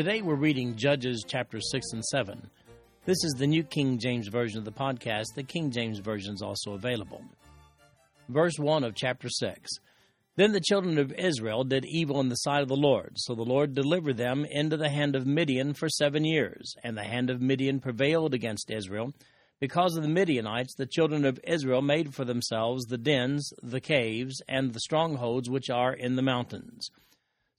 Today we're reading Judges chapter 6 and 7. This is the New King James Version of the podcast. The King James Version is also available. Verse 1 of chapter 6. Then the children of Israel did evil in the sight of the Lord. So the Lord delivered them into the hand of Midian for seven years. And the hand of Midian prevailed against Israel. Because of the Midianites, the children of Israel made for themselves the dens, the caves, and the strongholds which are in the mountains.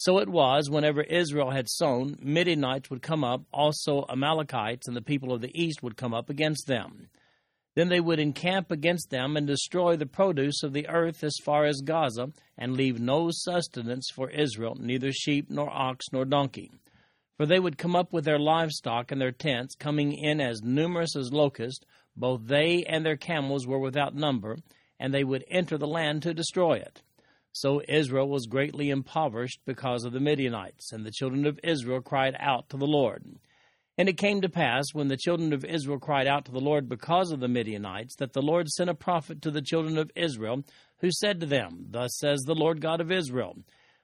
So it was, whenever Israel had sown, Midianites would come up, also Amalekites and the people of the east would come up against them. Then they would encamp against them and destroy the produce of the earth as far as Gaza, and leave no sustenance for Israel, neither sheep, nor ox, nor donkey. For they would come up with their livestock and their tents, coming in as numerous as locusts. Both they and their camels were without number, and they would enter the land to destroy it. So Israel was greatly impoverished because of the Midianites, and the children of Israel cried out to the Lord. And it came to pass, when the children of Israel cried out to the Lord because of the Midianites, that the Lord sent a prophet to the children of Israel, who said to them, Thus says the Lord God of Israel,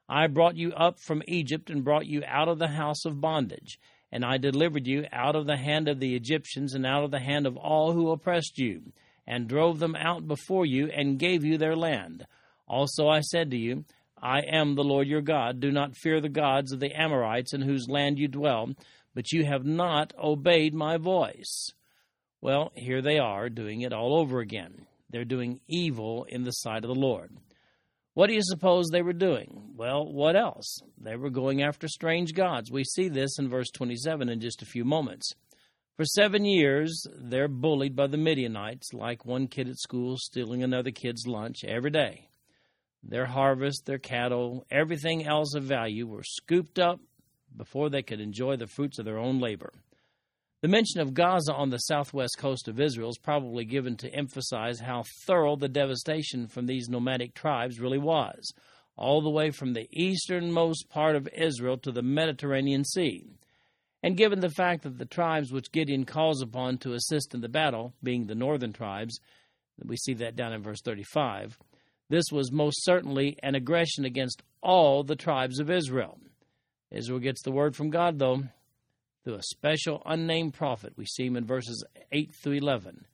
I brought you up from Egypt and brought you out of the house of bondage. And I delivered you out of the hand of the Egyptians and out of the hand of all who oppressed you, and drove them out before you, and gave you their land. Also I said to you, I am the Lord your God. Do not fear the gods of the Amorites in whose land you dwell, but you have not obeyed my voice. Well, here they are doing it all over again. They're doing evil in the sight of the Lord. What do you suppose they were doing? Well, what else? They were going after strange gods. We see this in verse 27 in just a few moments. For seven years, they're bullied by the Midianites, like one kid at school stealing another kid's lunch every day. Their harvest, their cattle, everything else of value were scooped up before they could enjoy the fruits of their own labor. The mention of Gaza on the southwest coast of Israel is probably given to emphasize how thorough the devastation from these nomadic tribes really was, all the way from the easternmost part of Israel to the Mediterranean Sea. And given the fact that the tribes which Gideon calls upon to assist in the battle, being the northern tribes, we see that down in verse 35, this was most certainly an aggression against all the tribes of Israel. Israel gets the word from God, though, through a special unnamed prophet. We see him in verses 8 through 11.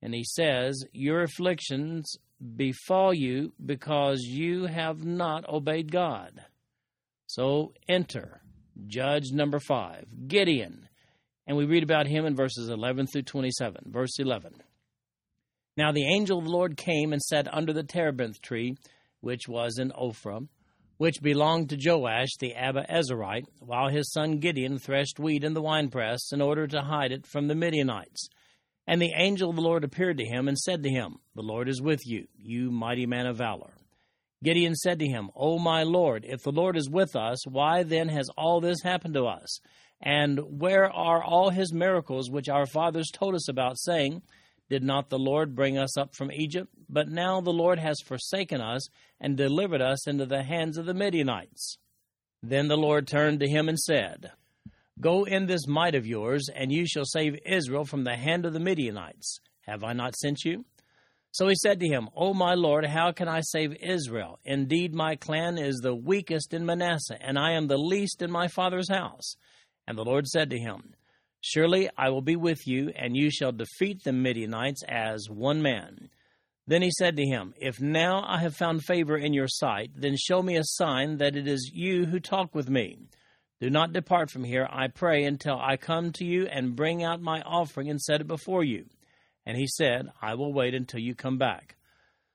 And he says, Your afflictions befall you because you have not obeyed God. So enter judge number 5, Gideon. And we read about him in verses 11 through 27. Verse 11. Now the angel of the Lord came and sat under the terebinth tree, which was in Ophrah which belonged to Joash the Abba Abiezrite, while his son Gideon threshed wheat in the winepress in order to hide it from the Midianites. And the angel of the Lord appeared to him and said to him, The Lord is with you, you mighty man of valor. Gideon said to him, O my Lord, if the Lord is with us, why then has all this happened to us? And where are all his miracles which our fathers told us about, saying, did not the Lord bring us up from Egypt? But now the Lord has forsaken us and delivered us into the hands of the Midianites. Then the Lord turned to him and said, Go in this might of yours, and you shall save Israel from the hand of the Midianites. Have I not sent you? So he said to him, O my Lord, how can I save Israel? Indeed, my clan is the weakest in Manasseh, and I am the least in my father's house. And the Lord said to him, Surely I will be with you, and you shall defeat the Midianites as one man. Then he said to him, If now I have found favor in your sight, then show me a sign that it is you who talk with me. Do not depart from here, I pray, until I come to you and bring out my offering and set it before you. And he said, I will wait until you come back.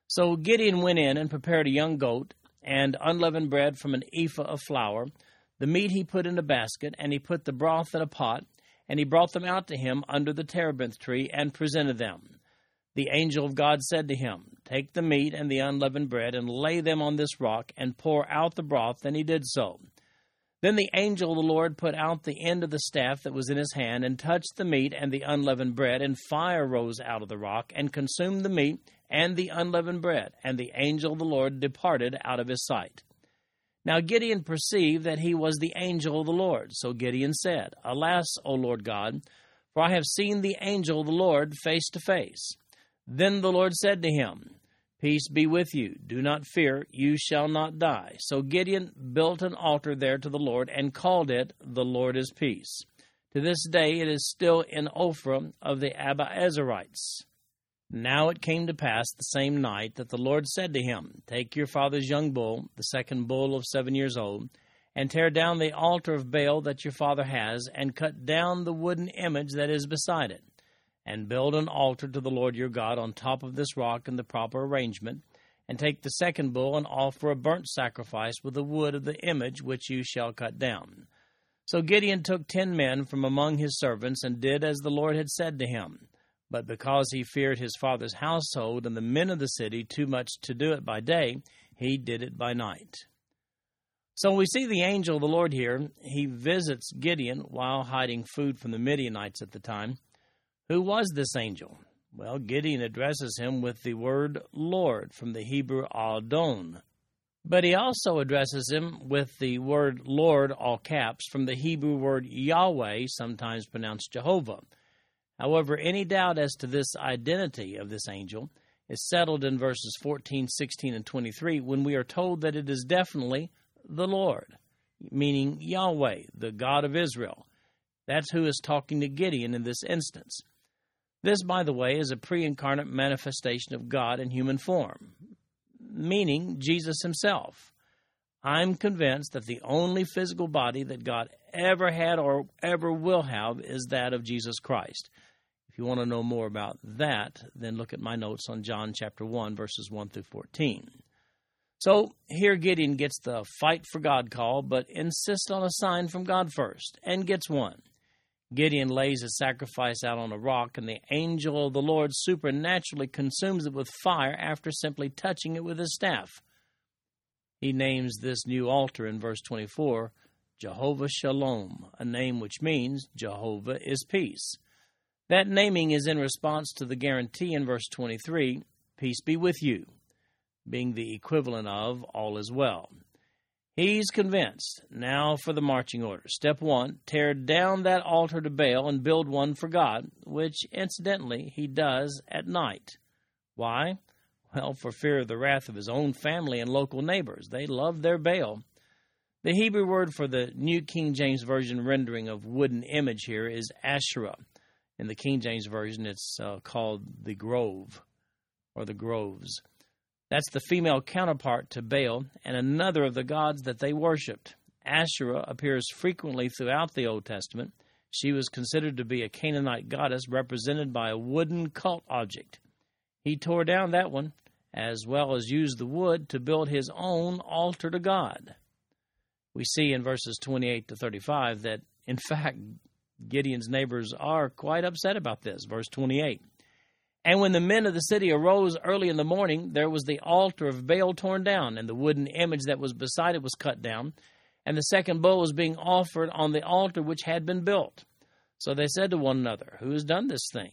So Gideon went in and prepared a young goat and unleavened bread from an ephah of flour. The meat he put in a basket, and he put the broth in a pot and he brought them out to him under the terebinth tree and presented them. The angel of God said to him, Take the meat and the unleavened bread and lay them on this rock and pour out the broth, and he did so. Then the angel of the Lord put out the end of the staff that was in his hand, and touched the meat and the unleavened bread, and fire rose out of the rock, and consumed the meat and the unleavened bread, and the angel of the Lord departed out of his sight. Now Gideon perceived that he was the angel of the Lord. So Gideon said, Alas, O Lord God, for I have seen the angel of the Lord face to face. Then the Lord said to him, Peace be with you. Do not fear. You shall not die. So Gideon built an altar there to the Lord and called it, The Lord is Peace. To this day it is still in Ophrah of the Abiezrites. Now it came to pass the same night that the Lord said to him, Take your father's young bull, the second bull of seven years old, and tear down the altar of Baal that your father has, and cut down the wooden image that is beside it and build an altar to the Lord your God on top of this rock in the proper arrangement, and take the second bull and offer a burnt sacrifice with the wood of the image which you shall cut down. So Gideon took ten men from among his servants and did as the Lord had said to him. But because he feared his father's household and the men of the city too much to do it by day, he did it by night. So we see the angel of the Lord here. He visits Gideon while hiding food from the Midianites at the time. Who was this angel? Well, Gideon addresses him with the word Lord from the Hebrew Adon. But he also addresses him with the word Lord, all caps, from the Hebrew word Yahweh, sometimes pronounced Jehovah. However, any doubt as to this identity of this angel is settled in verses 14, 16, and 23 when we are told that it is definitely the Lord, meaning Yahweh, the God of Israel. That's who is talking to Gideon in this instance. This, by the way, is a pre incarnate manifestation of God in human form, meaning Jesus himself. I'm convinced that the only physical body that God ever had or ever will have is that of Jesus Christ. If you want to know more about that, then look at my notes on John chapter 1, verses 1 through 14. So here Gideon gets the fight for God call, but insists on a sign from God first, and gets one. Gideon lays his sacrifice out on a rock, and the angel of the Lord supernaturally consumes it with fire after simply touching it with his staff. He names this new altar in verse 24 Jehovah Shalom, a name which means Jehovah is peace. That naming is in response to the guarantee in verse 23 Peace be with you, being the equivalent of all is well. He's convinced. Now for the marching order. Step one tear down that altar to Baal and build one for God, which incidentally he does at night. Why? Well, for fear of the wrath of his own family and local neighbors. They love their Baal. The Hebrew word for the New King James Version rendering of wooden image here is Asherah. In the King James Version, it's uh, called the grove or the groves. That's the female counterpart to Baal and another of the gods that they worshipped. Asherah appears frequently throughout the Old Testament. She was considered to be a Canaanite goddess represented by a wooden cult object. He tore down that one, as well as used the wood to build his own altar to God. We see in verses 28 to 35 that, in fact, Gideon's neighbors are quite upset about this. Verse 28 and when the men of the city arose early in the morning, there was the altar of Baal torn down, and the wooden image that was beside it was cut down, and the second bull was being offered on the altar which had been built. So they said to one another, Who has done this thing?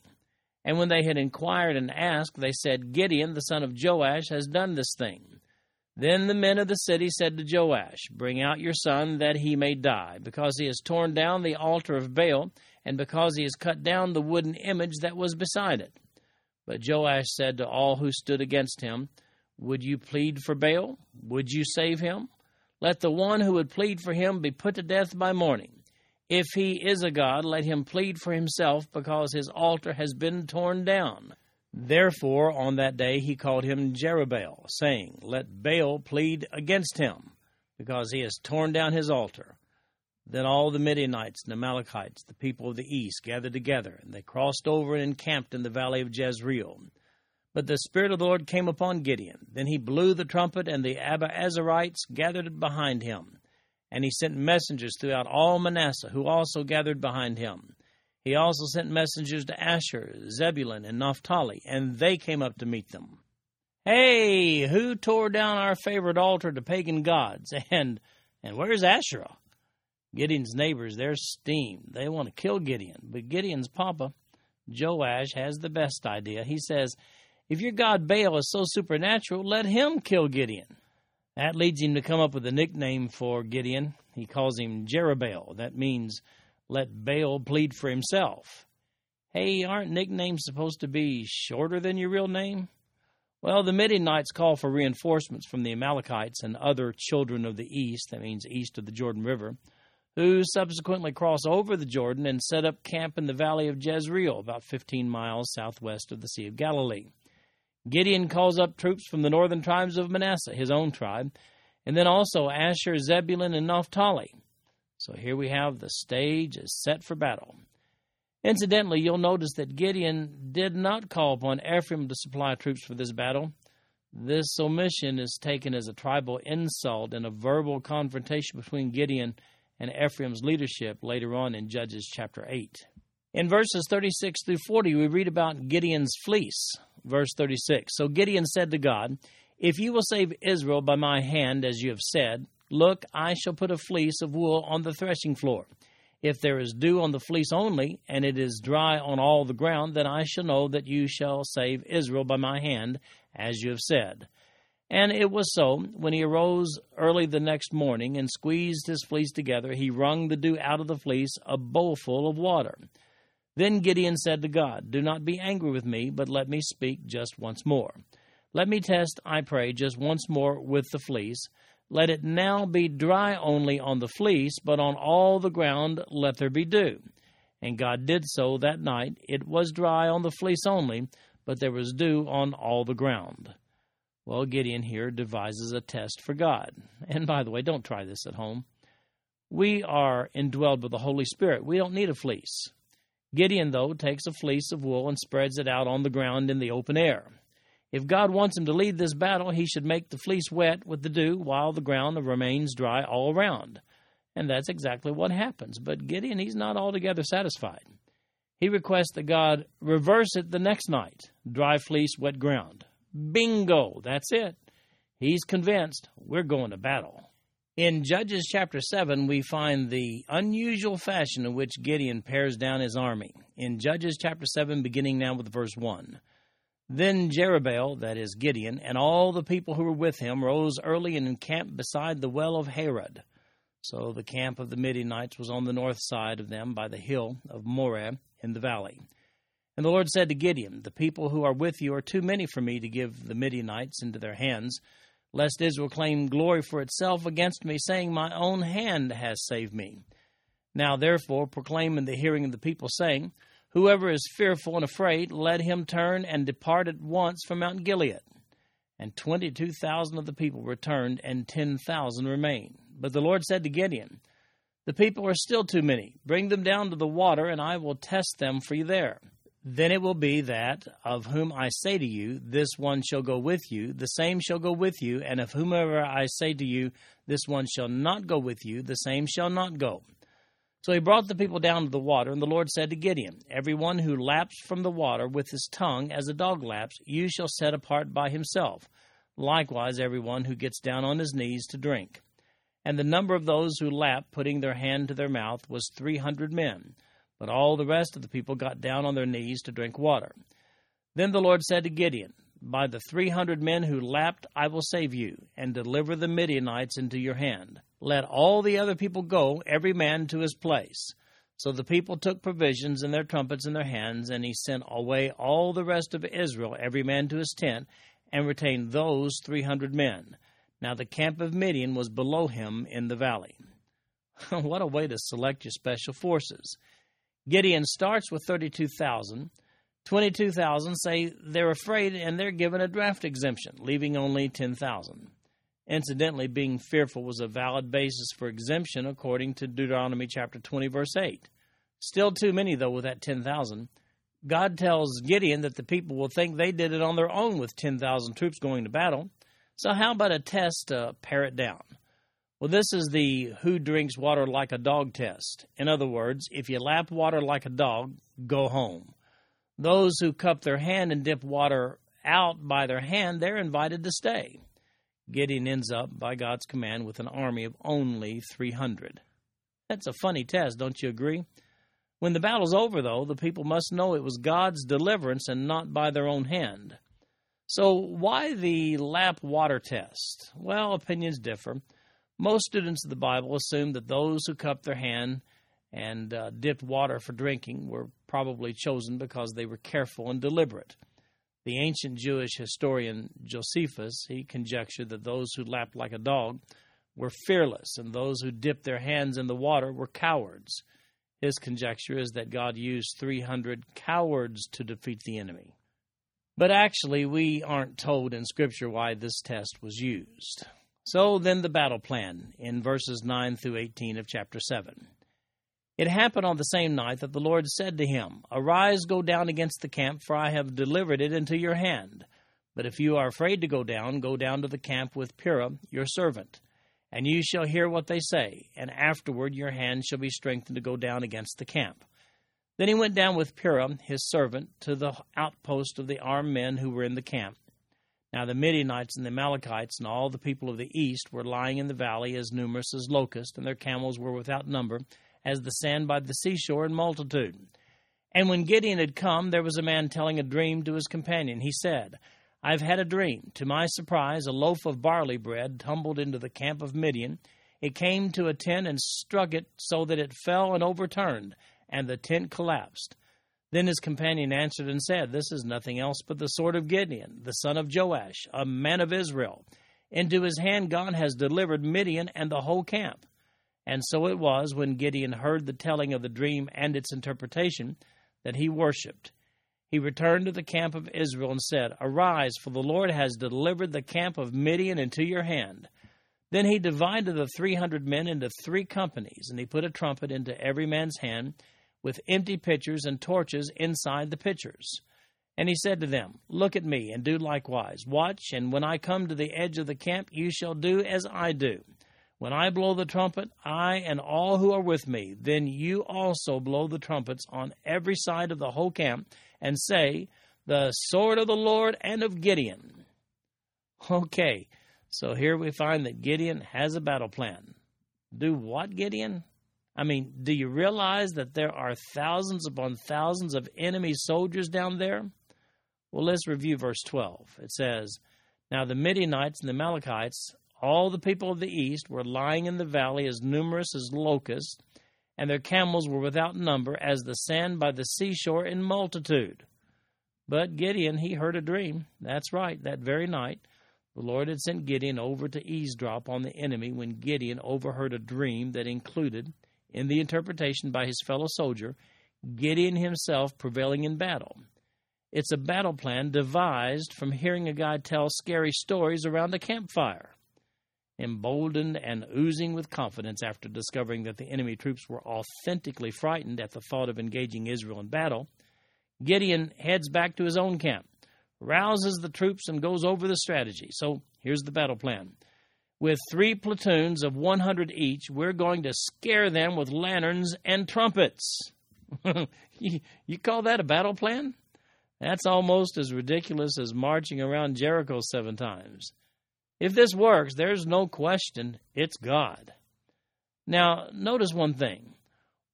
And when they had inquired and asked, they said, Gideon, the son of Joash, has done this thing. Then the men of the city said to Joash, Bring out your son that he may die, because he has torn down the altar of Baal, and because he has cut down the wooden image that was beside it. But Joash said to all who stood against him, Would you plead for Baal? Would you save him? Let the one who would plead for him be put to death by morning. If he is a god, let him plead for himself, because his altar has been torn down. Therefore, on that day he called him Jerubbaal, saying, Let Baal plead against him, because he has torn down his altar. Then all the Midianites and Amalekites, the people of the east, gathered together, and they crossed over and encamped in the valley of Jezreel. But the Spirit of the Lord came upon Gideon. Then he blew the trumpet, and the Abiezrites gathered behind him. And he sent messengers throughout all Manasseh, who also gathered behind him. He also sent messengers to Asher, Zebulun, and Naphtali, and they came up to meet them. Hey, who tore down our favorite altar to pagan gods? And and where's Asherah? Gideon's neighbors, they're steamed. They want to kill Gideon. But Gideon's papa, Joash, has the best idea. He says, If your God Baal is so supernatural, let him kill Gideon. That leads him to come up with a nickname for Gideon. He calls him Jerubbaal. That means let Baal plead for himself. Hey, aren't nicknames supposed to be shorter than your real name? Well, the Midianites call for reinforcements from the Amalekites and other children of the east, that means east of the Jordan River, who subsequently cross over the Jordan and set up camp in the valley of Jezreel, about 15 miles southwest of the Sea of Galilee. Gideon calls up troops from the northern tribes of Manasseh, his own tribe, and then also Asher, Zebulun, and Naphtali. So here we have the stage is set for battle. Incidentally, you'll notice that Gideon did not call upon Ephraim to supply troops for this battle. This omission is taken as a tribal insult and a verbal confrontation between Gideon and Ephraim's leadership later on in Judges chapter 8. In verses 36 through 40, we read about Gideon's fleece. Verse 36 So Gideon said to God, If you will save Israel by my hand, as you have said, look, I shall put a fleece of wool on the threshing floor. If there is dew on the fleece only, and it is dry on all the ground, then I shall know that you shall save Israel by my hand, as you have said. And it was so, when he arose early the next morning and squeezed his fleece together, he wrung the dew out of the fleece, a bowlful of water. Then Gideon said to God, Do not be angry with me, but let me speak just once more. Let me test, I pray, just once more with the fleece. Let it now be dry only on the fleece, but on all the ground let there be dew. And God did so that night. It was dry on the fleece only, but there was dew on all the ground. Well, Gideon here devises a test for God. And by the way, don't try this at home. We are indwelled with the Holy Spirit. We don't need a fleece. Gideon, though, takes a fleece of wool and spreads it out on the ground in the open air. If God wants him to lead this battle, he should make the fleece wet with the dew while the ground remains dry all around. And that's exactly what happens. But Gideon, he's not altogether satisfied. He requests that God reverse it the next night dry fleece, wet ground. Bingo! That's it. He's convinced we're going to battle. In Judges chapter 7, we find the unusual fashion in which Gideon pares down his army. In Judges chapter 7, beginning now with verse 1. Then Jerubbaal, that is Gideon, and all the people who were with him rose early and encamped beside the well of Harod. So the camp of the Midianites was on the north side of them by the hill of Moreh in the valley. And the Lord said to Gideon, The people who are with you are too many for me to give the Midianites into their hands, lest Israel claim glory for itself against me, saying, My own hand has saved me. Now therefore proclaim in the hearing of the people, saying, Whoever is fearful and afraid, let him turn and depart at once from Mount Gilead. And twenty two thousand of the people returned, and ten thousand remained. But the Lord said to Gideon, The people are still too many. Bring them down to the water, and I will test them for you there. Then it will be that, of whom I say to you, This one shall go with you, the same shall go with you, and of whomever I say to you, This one shall not go with you, the same shall not go. So he brought the people down to the water, and the Lord said to Gideon, Every one who laps from the water with his tongue as a dog laps, you shall set apart by himself. Likewise, every one who gets down on his knees to drink. And the number of those who lapped, putting their hand to their mouth, was three hundred men. But all the rest of the people got down on their knees to drink water. Then the Lord said to Gideon, By the three hundred men who lapped, I will save you, and deliver the Midianites into your hand. Let all the other people go, every man to his place. So the people took provisions and their trumpets in their hands, and he sent away all the rest of Israel, every man to his tent, and retained those three hundred men. Now the camp of Midian was below him in the valley. what a way to select your special forces. Gideon starts with 32,000. 22,000 say they're afraid and they're given a draft exemption, leaving only 10,000. Incidentally, being fearful was a valid basis for exemption according to Deuteronomy chapter 20, verse 8. Still too many, though, with that 10,000. God tells Gideon that the people will think they did it on their own with 10,000 troops going to battle. So, how about a test to pare it down? Well, this is the who drinks water like a dog test. In other words, if you lap water like a dog, go home. Those who cup their hand and dip water out by their hand, they're invited to stay. Gideon ends up, by God's command, with an army of only 300. That's a funny test, don't you agree? When the battle's over, though, the people must know it was God's deliverance and not by their own hand. So, why the lap water test? Well, opinions differ. Most students of the Bible assume that those who cupped their hand and uh, dipped water for drinking were probably chosen because they were careful and deliberate. The ancient Jewish historian Josephus, he conjectured that those who lapped like a dog were fearless and those who dipped their hands in the water were cowards. His conjecture is that God used 300 cowards to defeat the enemy. But actually, we aren't told in Scripture why this test was used. So then, the battle plan in verses 9 through 18 of chapter 7. It happened on the same night that the Lord said to him, Arise, go down against the camp, for I have delivered it into your hand. But if you are afraid to go down, go down to the camp with Purah, your servant. And you shall hear what they say, and afterward your hand shall be strengthened to go down against the camp. Then he went down with Purah, his servant, to the outpost of the armed men who were in the camp. Now the Midianites and the Amalekites and all the people of the east were lying in the valley as numerous as locusts, and their camels were without number, as the sand by the seashore in multitude. And when Gideon had come, there was a man telling a dream to his companion. He said, I've had a dream. To my surprise, a loaf of barley bread tumbled into the camp of Midian. It came to a tent and struck it so that it fell and overturned and the tent collapsed. Then his companion answered and said, This is nothing else but the sword of Gideon, the son of Joash, a man of Israel. Into his hand God has delivered Midian and the whole camp. And so it was when Gideon heard the telling of the dream and its interpretation that he worshipped. He returned to the camp of Israel and said, Arise, for the Lord has delivered the camp of Midian into your hand. Then he divided the three hundred men into three companies, and he put a trumpet into every man's hand with empty pitchers and torches inside the pitchers. And he said to them, Look at me, and do likewise. Watch, and when I come to the edge of the camp, you shall do as I do. When I blow the trumpet, I and all who are with me, then you also blow the trumpets on every side of the whole camp, and say, The sword of the Lord and of Gideon. Okay, so here we find that Gideon has a battle plan. Do what, Gideon? I mean, do you realize that there are thousands upon thousands of enemy soldiers down there? Well, let's review verse 12. It says, Now the Midianites and the Amalekites, all the people of the east, were lying in the valley as numerous as locusts, and their camels were without number as the sand by the seashore in multitude. But Gideon, he heard a dream. That's right, that very night. The Lord had sent Gideon over to eavesdrop on the enemy when Gideon overheard a dream that included in the interpretation by his fellow soldier, Gideon himself prevailing in battle. It's a battle plan devised from hearing a guy tell scary stories around a campfire. Emboldened and oozing with confidence after discovering that the enemy troops were authentically frightened at the thought of engaging Israel in battle, Gideon heads back to his own camp, rouses the troops, and goes over the strategy. So here's the battle plan with three platoons of 100 each, we're going to scare them with lanterns and trumpets. you, you call that a battle plan? That's almost as ridiculous as marching around Jericho seven times. If this works, there's no question it's God. Now, notice one thing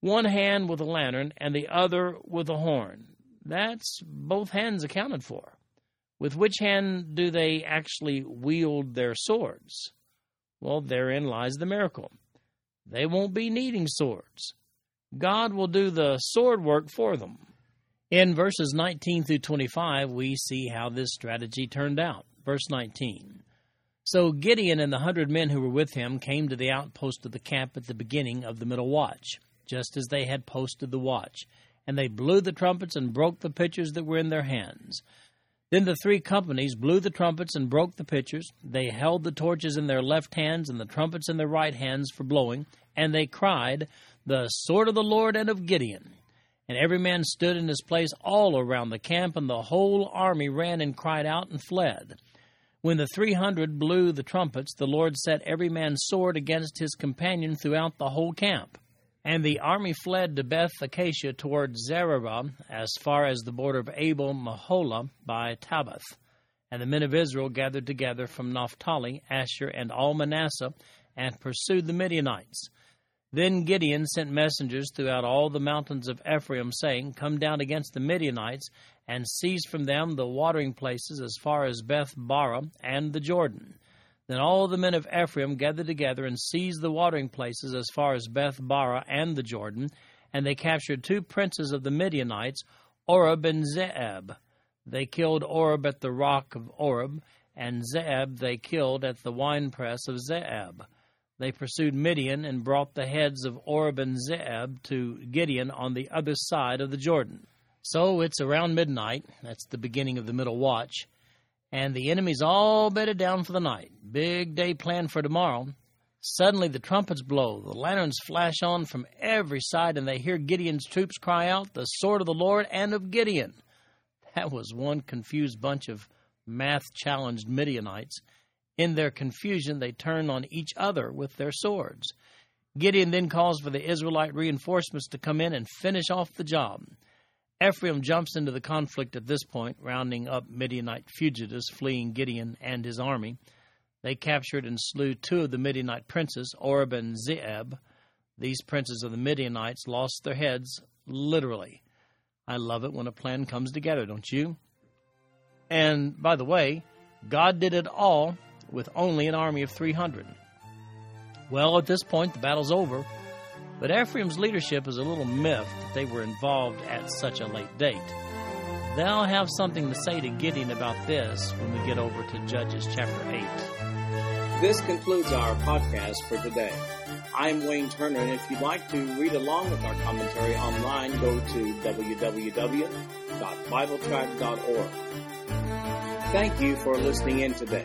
one hand with a lantern and the other with a horn. That's both hands accounted for. With which hand do they actually wield their swords? Well, therein lies the miracle. They won't be needing swords. God will do the sword work for them. In verses 19 through 25, we see how this strategy turned out. Verse 19. So Gideon and the hundred men who were with him came to the outpost of the camp at the beginning of the middle watch, just as they had posted the watch. And they blew the trumpets and broke the pitchers that were in their hands. Then the three companies blew the trumpets and broke the pitchers. They held the torches in their left hands and the trumpets in their right hands for blowing, and they cried, The sword of the Lord and of Gideon. And every man stood in his place all around the camp, and the whole army ran and cried out and fled. When the three hundred blew the trumpets, the Lord set every man's sword against his companion throughout the whole camp. And the army fled to Beth Acacia toward Zererah, as far as the border of Abel Meholah by Tabbath. And the men of Israel gathered together from Naphtali, Asher, and all Manasseh, and pursued the Midianites. Then Gideon sent messengers throughout all the mountains of Ephraim, saying, Come down against the Midianites, and seized from them the watering places as far as Beth Barah and the Jordan. Then all the men of Ephraim gathered together and seized the watering places as far as Beth Barah and the Jordan, and they captured two princes of the Midianites, Oreb and Zeeb. They killed Oreb at the rock of Oreb, and Zeeb they killed at the winepress of Zeeb. They pursued Midian and brought the heads of Oreb and Zeeb to Gideon on the other side of the Jordan. So it's around midnight, that's the beginning of the middle watch, and the enemy's all bedded down for the night. Big day planned for tomorrow. Suddenly the trumpets blow, the lanterns flash on from every side, and they hear Gideon's troops cry out, The sword of the Lord and of Gideon. That was one confused bunch of math challenged Midianites. In their confusion, they turn on each other with their swords. Gideon then calls for the Israelite reinforcements to come in and finish off the job. Ephraim jumps into the conflict at this point, rounding up Midianite fugitives fleeing Gideon and his army. They captured and slew two of the Midianite princes, Oreb and Zeeb. These princes of the Midianites lost their heads, literally. I love it when a plan comes together, don't you? And by the way, God did it all with only an army of 300. Well, at this point, the battle's over, but Ephraim's leadership is a little miffed that they were involved at such a late date. They'll have something to say to Gideon about this when we get over to Judges chapter 8. This concludes our podcast for today. I'm Wayne Turner, and if you'd like to read along with our commentary online, go to www.bibletrack.org. Thank you for listening in today.